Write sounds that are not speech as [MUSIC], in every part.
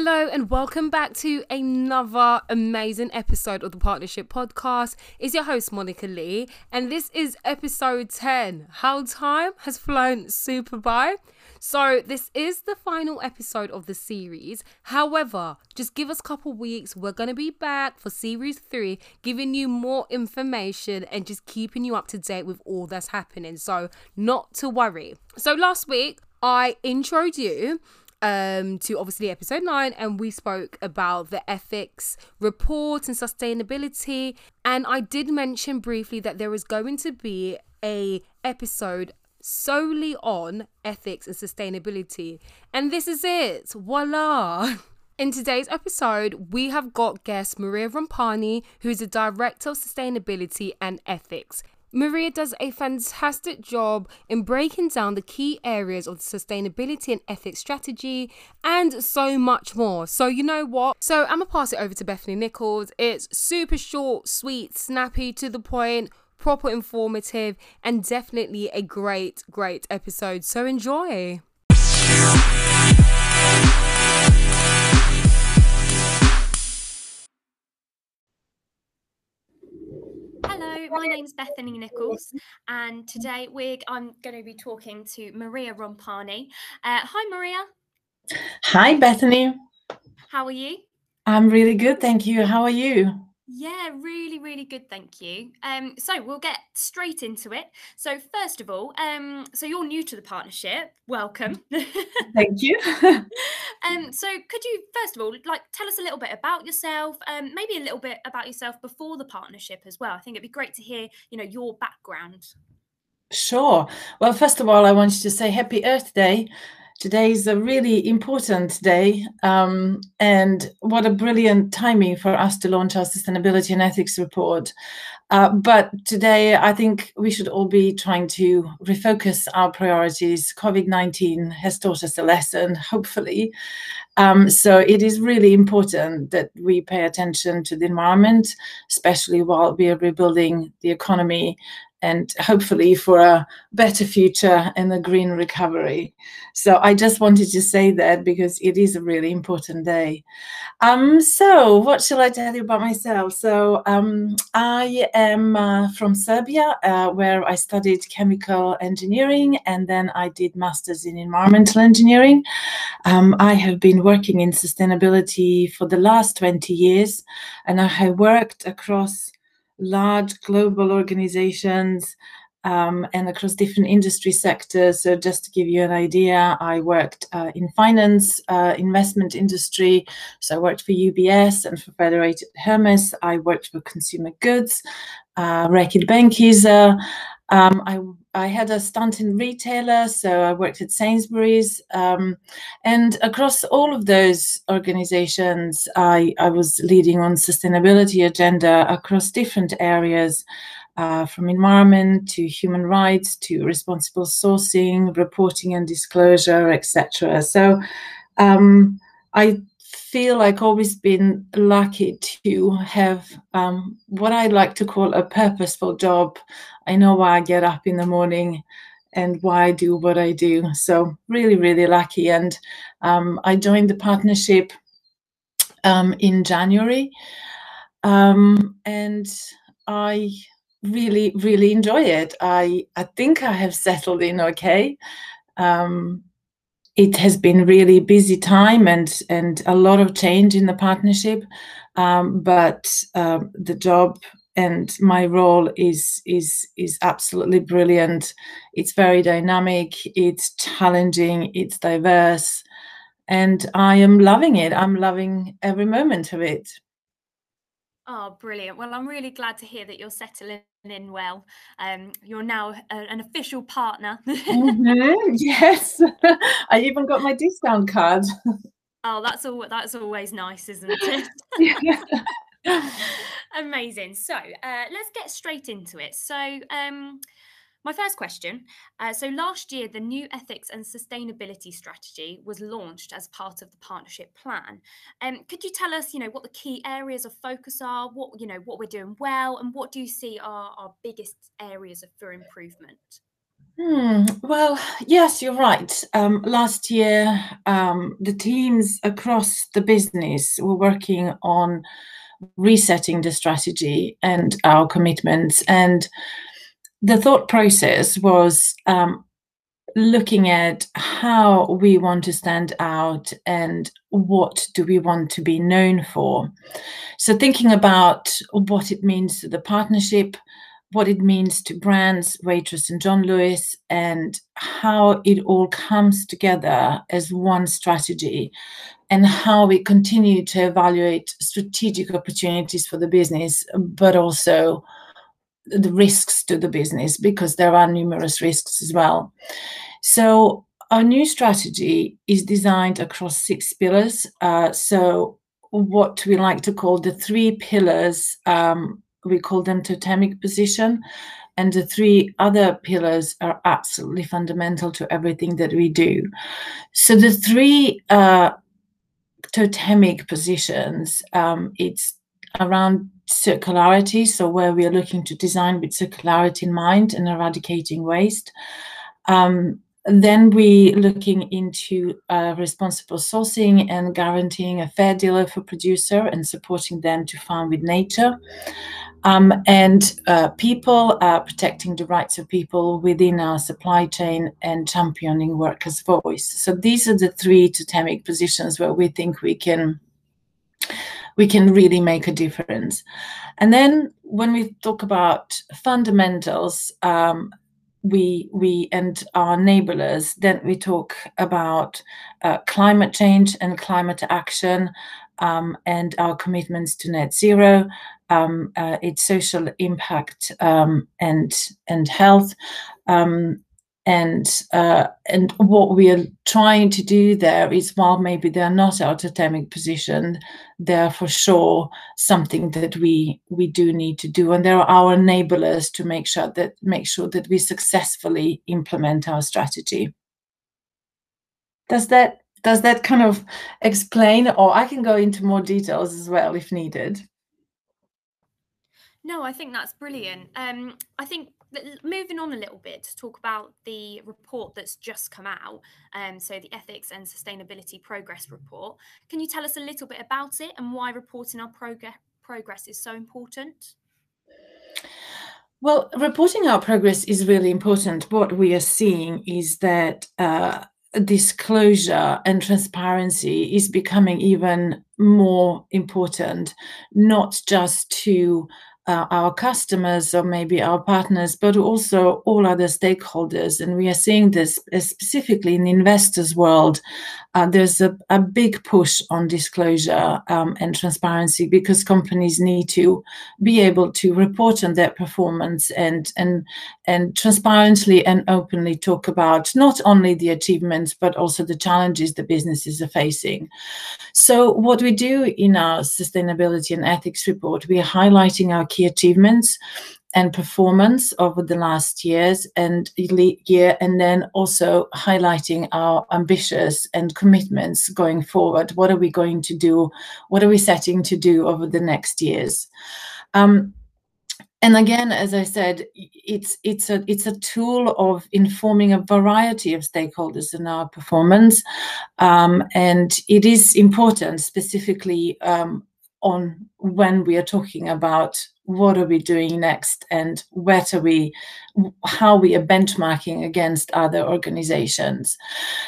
Hello and welcome back to another amazing episode of the Partnership Podcast. It's your host Monica Lee, and this is episode 10. How time has flown super by. So, this is the final episode of the series. However, just give us a couple weeks. We're going to be back for series 3, giving you more information and just keeping you up to date with all that's happening. So, not to worry. So, last week I introed you um, to obviously episode nine, and we spoke about the ethics report and sustainability. And I did mention briefly that there is going to be a episode solely on ethics and sustainability. And this is it. Voila. [LAUGHS] In today's episode, we have got guest Marija Rompani, who's the Director of Sustainability and Ethics. Marija does a fantastic job in breaking down the key areas of the sustainability and ethics strategy and so much more. So, you know what? So, I'm gonna pass it over to Bethany Nicholls. It's super short, sweet, snappy, to the point, proper informative, and definitely a great, great episode. So, enjoy. Hello, my name is Bethany Nicholls, and today we're I'm going to be talking to Marija Rompani. Uh, hi, Marija. Hi, Bethany. How are you? I'm really good, thank you. How are you? Yeah, really, really good. Thank you. Um, so we'll get straight into it. So first of all, um, so you're new to the partnership. Welcome. Thank you. [LAUGHS] [LAUGHS] um, so could you first of all like tell us a little bit about yourself, um, maybe a little bit about yourself before the partnership as well? I think it'd be great to hear, you know, your background. Sure. Well, first of all, I wanted to say Happy Earth Day Today is a really important day, um, and what a brilliant timing for us to launch our sustainability and ethics report. Uh, but today, I think we should all be trying to refocus our priorities. COVID 19 has taught us a lesson, hopefully. Um, so it is really important that we pay attention to the environment, especially while we are rebuilding the economy and hopefully for a better future and a green recovery. So I just wanted to say that because it is a really important day. Um, so what shall I tell you about myself? So um, I am uh, from Serbia, uh, where I studied chemical engineering and then I did masters in environmental engineering. Um, I have been working in sustainability for the last 20 years and I have worked across large global organizations um, and across different industry sectors. So, just to give you an idea, I worked uh, in finance, uh, investment industry. So, I worked for UBS and for Federated Hermes. I worked for consumer goods, uh, Reckitt Benckiser. Um, I, I had a stunt in retailer, so I worked at Sainsbury's. Um, and across all of those organizations, I, I was leading on sustainability agenda across different areas, uh, from environment to human rights to responsible sourcing, reporting and disclosure, etc. So um, I feel like I've always been lucky to have um, what I like to call a purposeful job. I know why I get up in the morning and why I do what I do. So really, really lucky. And um, I joined the partnership um, in January, um, and I really, really enjoy it. I I think I have settled in okay. Um, it has been really busy time and and a lot of change in the partnership um, but uh, the job and my role is is is absolutely brilliant it's very dynamic it's challenging it's diverse and i am loving it i'm loving every moment of it Oh, brilliant. Well, I'm really glad to hear that you're settling in well. Um, you're now a, an official partner. mm-hmm. [LAUGHS] Yes. [LAUGHS] I even got my discount card. Oh, that's all that's always nice, isn't it? [LAUGHS] Amazing. So uh, let's get straight into it. So um, my first question uh, so, last year, the new ethics and sustainability strategy was launched as part of the partnership plan. Um, could you tell us, you know, what the key areas of focus are, what, you know, what we're doing well, and what do you see are our biggest areas of, for improvement? Hmm, well, yes, you're right. Um, last year, um, the teams across the business were working on resetting the strategy and our commitments. And the thought process was um, looking at how we want to stand out and what do we want to be known for. So, thinking about what it means to the partnership, what it means to brands, Waitrose, and John Lewis, and how it all comes together as one strategy, and how we continue to evaluate strategic opportunities for the business, but also the risks to the business because there are numerous risks as well. So, our new strategy is designed across six pillars. Uh, so, what we like to call the three pillars um, we call them totemic position. And the three other pillars are absolutely fundamental to everything that we do. So the three uh, totemic positions, um, it's around circularity, so where we are looking to design with circularity in mind and eradicating waste. Um, then we looking into uh, responsible sourcing and guaranteeing a fair deal for producer and supporting them to farm with nature. Um, and uh, people are protecting the rights of people within our supply chain and championing workers' voice. So these are the three totemic positions where we think we can we can really make a difference. And then when we talk about fundamentals, um, we we and our neighbors, then we talk about uh, climate change and climate action, um, and our commitments to net zero, um, uh, its social impact um, and and health, um, and uh, and what we are trying to do there is while maybe they're not our totemic position, they're for sure something that we we do need to do, and they are our enablers to make sure that make sure that we successfully implement our strategy. Does that does that kind of explain, or I can go into more details as well if needed? No, I think that's brilliant. Um, I think moving on a little bit to talk about the report that's just come out, um, so the Ethics and Sustainability Progress Report. Can you tell us a little bit about it and why reporting our progress progress is so important? Well, reporting our progress is really important. What we are seeing is that uh, disclosure and transparency is becoming even more important, not just to uh, our customers or maybe our partners, but also all other stakeholders. And we are seeing this specifically in the investors' world. Uh, there's a, a, big push on disclosure um, and transparency because companies need to be able to report on their performance and and and transparently and openly talk about not only the achievements but also the challenges the businesses are facing. So what we do in our sustainability and ethics report, we are highlighting our key achievements and performance over the last years and year, and then also highlighting our ambitions and commitments going forward. What are we going to do? What are we setting to do over the next years? Um, and again, as I said, it's it's a it's a tool of informing a variety of stakeholders in our performance, um, and it is important specifically um, on when we are talking about what are we doing next and what are we how we are benchmarking against other organizations.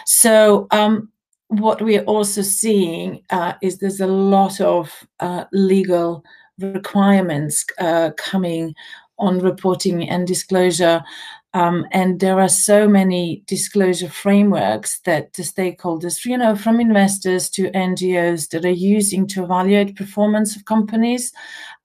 So um, what we are also seeing uh, is there's a lot of uh, legal requirements uh, coming on reporting and disclosure um, and there are so many disclosure frameworks that the stakeholders, you know, from investors to NGOs that are using to evaluate performance of companies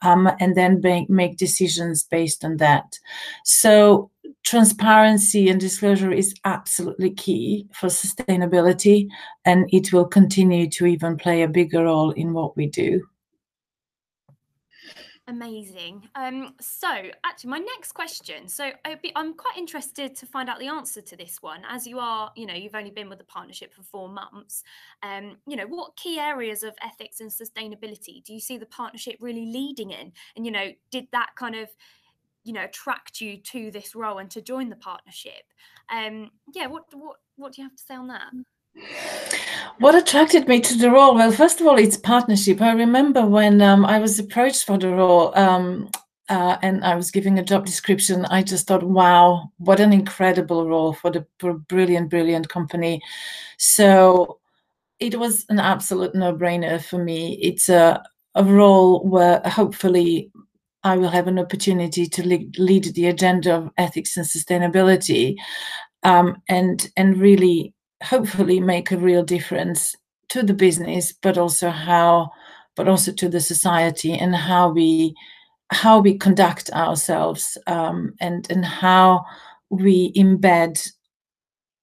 um, and then make, make decisions based on that. So transparency and disclosure is absolutely key for sustainability and it will continue to even play a bigger role in what we do. Amazing. Um, so, actually, my next question. So, be, I'm quite interested to find out the answer to this one. As you are, you know, you've only been with the partnership for four months. Um, you know, what key areas of ethics and sustainability do you see the partnership really leading in? And you know, did that kind of you know attract you to this role and to join the partnership um yeah what what what do you have to say on that what attracted me to the role well first of all it's partnership i remember when um, i was approached for the role um, uh, and I was giving a job description, I just thought, wow, what an incredible role for the brilliant, brilliant company. So it was an absolute no brainer for me. It's a, a role where hopefully I will have an opportunity to lead, lead the agenda of ethics and sustainability um, and, and really hopefully make a real difference to the business, but also how, but also to the society and how we how we conduct ourselves um, and and how we embed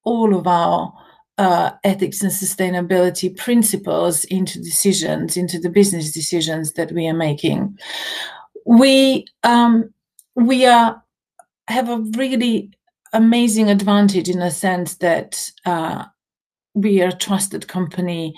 all of our uh, ethics and sustainability principles into decisions, into the business decisions that we are making. We um, we are have a really amazing advantage in a sense that uh, we are a trusted company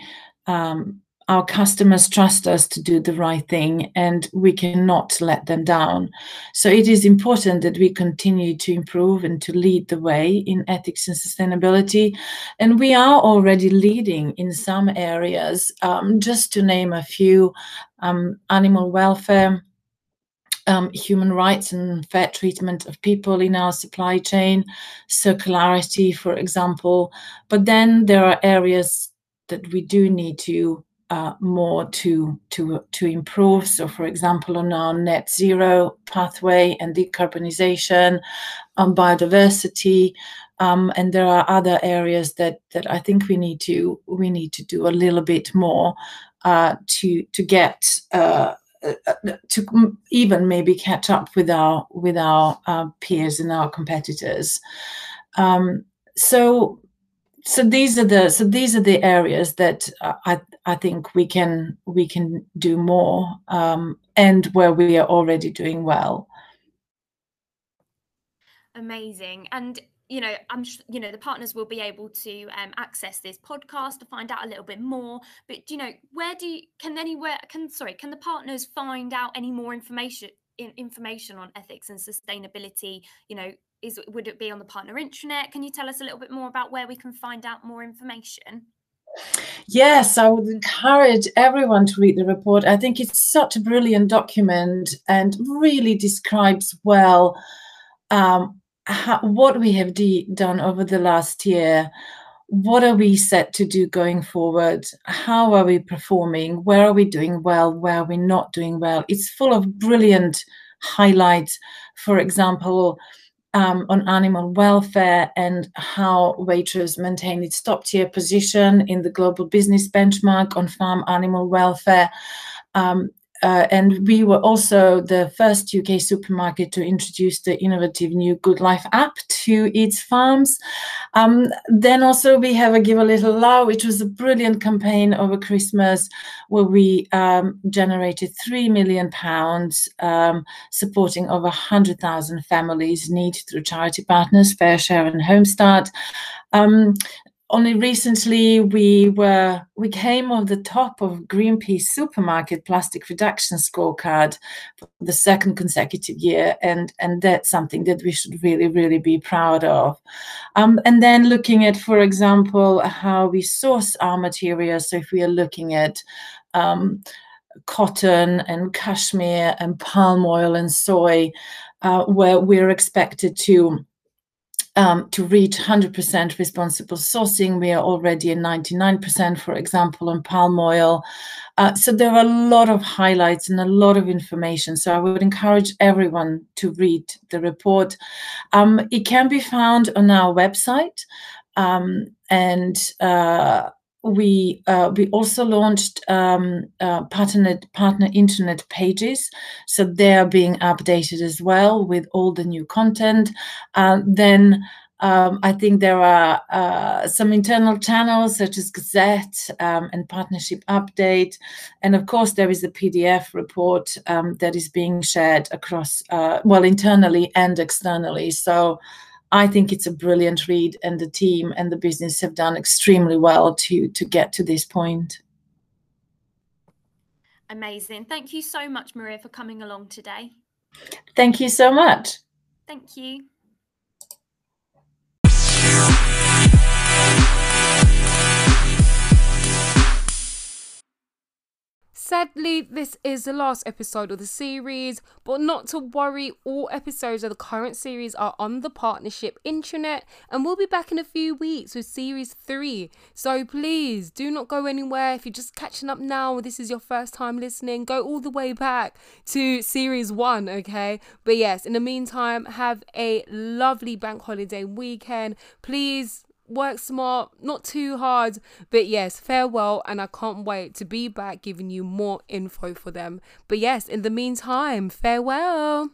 um, our customers trust us to do the right thing and we cannot let them down. So it is important that we continue to improve and to lead the way in ethics and sustainability. And we are already leading in some areas, um, just to name a few um, animal welfare. Um, human rights and fair treatment of people in our supply chain, circularity, for example. But then there are areas that we do need to uh, more to to to improve. So, for example, on our net zero pathway and decarbonization, on biodiversity, um, and there are other areas that that I think we need to we need to do a little bit more uh, to to get. Uh, to even maybe catch up with our with our uh, peers and our competitors. Um, so so these are the so these are the areas that uh, I I think we can we can do more um, and where we are already doing well. Amazing, and you know I'm you know the partners will be able to um, access this podcast to find out a little bit more. But you know where do you, can anywhere can sorry can the partners find out any more information information on ethics and sustainability? You know is would it be on the partner intranet? Can you tell us a little bit more about where we can find out more information? Yes, I would encourage everyone to read the report. I think it's such a brilliant document and really describes well um, how, what we have done over the last year. What are we set to do going forward? How are we performing? Where are we doing well? Where are we not doing well? It's full of brilliant highlights. For example, um, on animal welfare and how Waitrose maintained its top tier position in the global business benchmark on farm animal welfare. Um, uh, and we were also the first UK supermarket to introduce the innovative new Good Life app to its farms. Um, then also we have a Give a Little Love, which was a brilliant campaign over Christmas where we um, generated three million pounds um, supporting over 100,000 families need through charity partners, FareShare and Homestart. Only recently we were we came on the top of Greenpeace supermarket plastic reduction scorecard for the second consecutive year, and and that's something that we should really really be proud of. Um, and then looking at, for example, how we source our materials. So if we are looking at um, cotton and cashmere and palm oil and soy, uh, where we're expected to um, to reach 100% responsible sourcing. We are already at 99%, for example, on palm oil. Uh, so there are a lot of highlights and a lot of information. So I would encourage everyone to read the report. Um, it can be found on our website. Um, and uh, we uh, we also launched um, uh, partner partner intranet pages, so they are being updated as well with all the new content. Uh, then um, I think there are uh, some internal channels such as Gazette um, and Partnership Update, and of course there is a PDF report um, that is being shared across uh, well internally and externally. So I think it's a brilliant read, and the team and the business have done extremely well to to get to this point. Amazing. Thank you so much, Marija, for coming along today. Thank you so much. Thank you. Sadly, this is the last episode of the series, but not to worry, all episodes of the current series are on the partnership intranet, and we'll be back in a few weeks with series 3. So please do not go anywhere. If you're just catching up now, this is your first time listening, go all the way back to series 1, okay? But yes, in the meantime, have a lovely bank holiday weekend. Please work smart, not too hard. But yes, farewell, and I can't wait to be back giving you more info for them. But yes, in the meantime, farewell.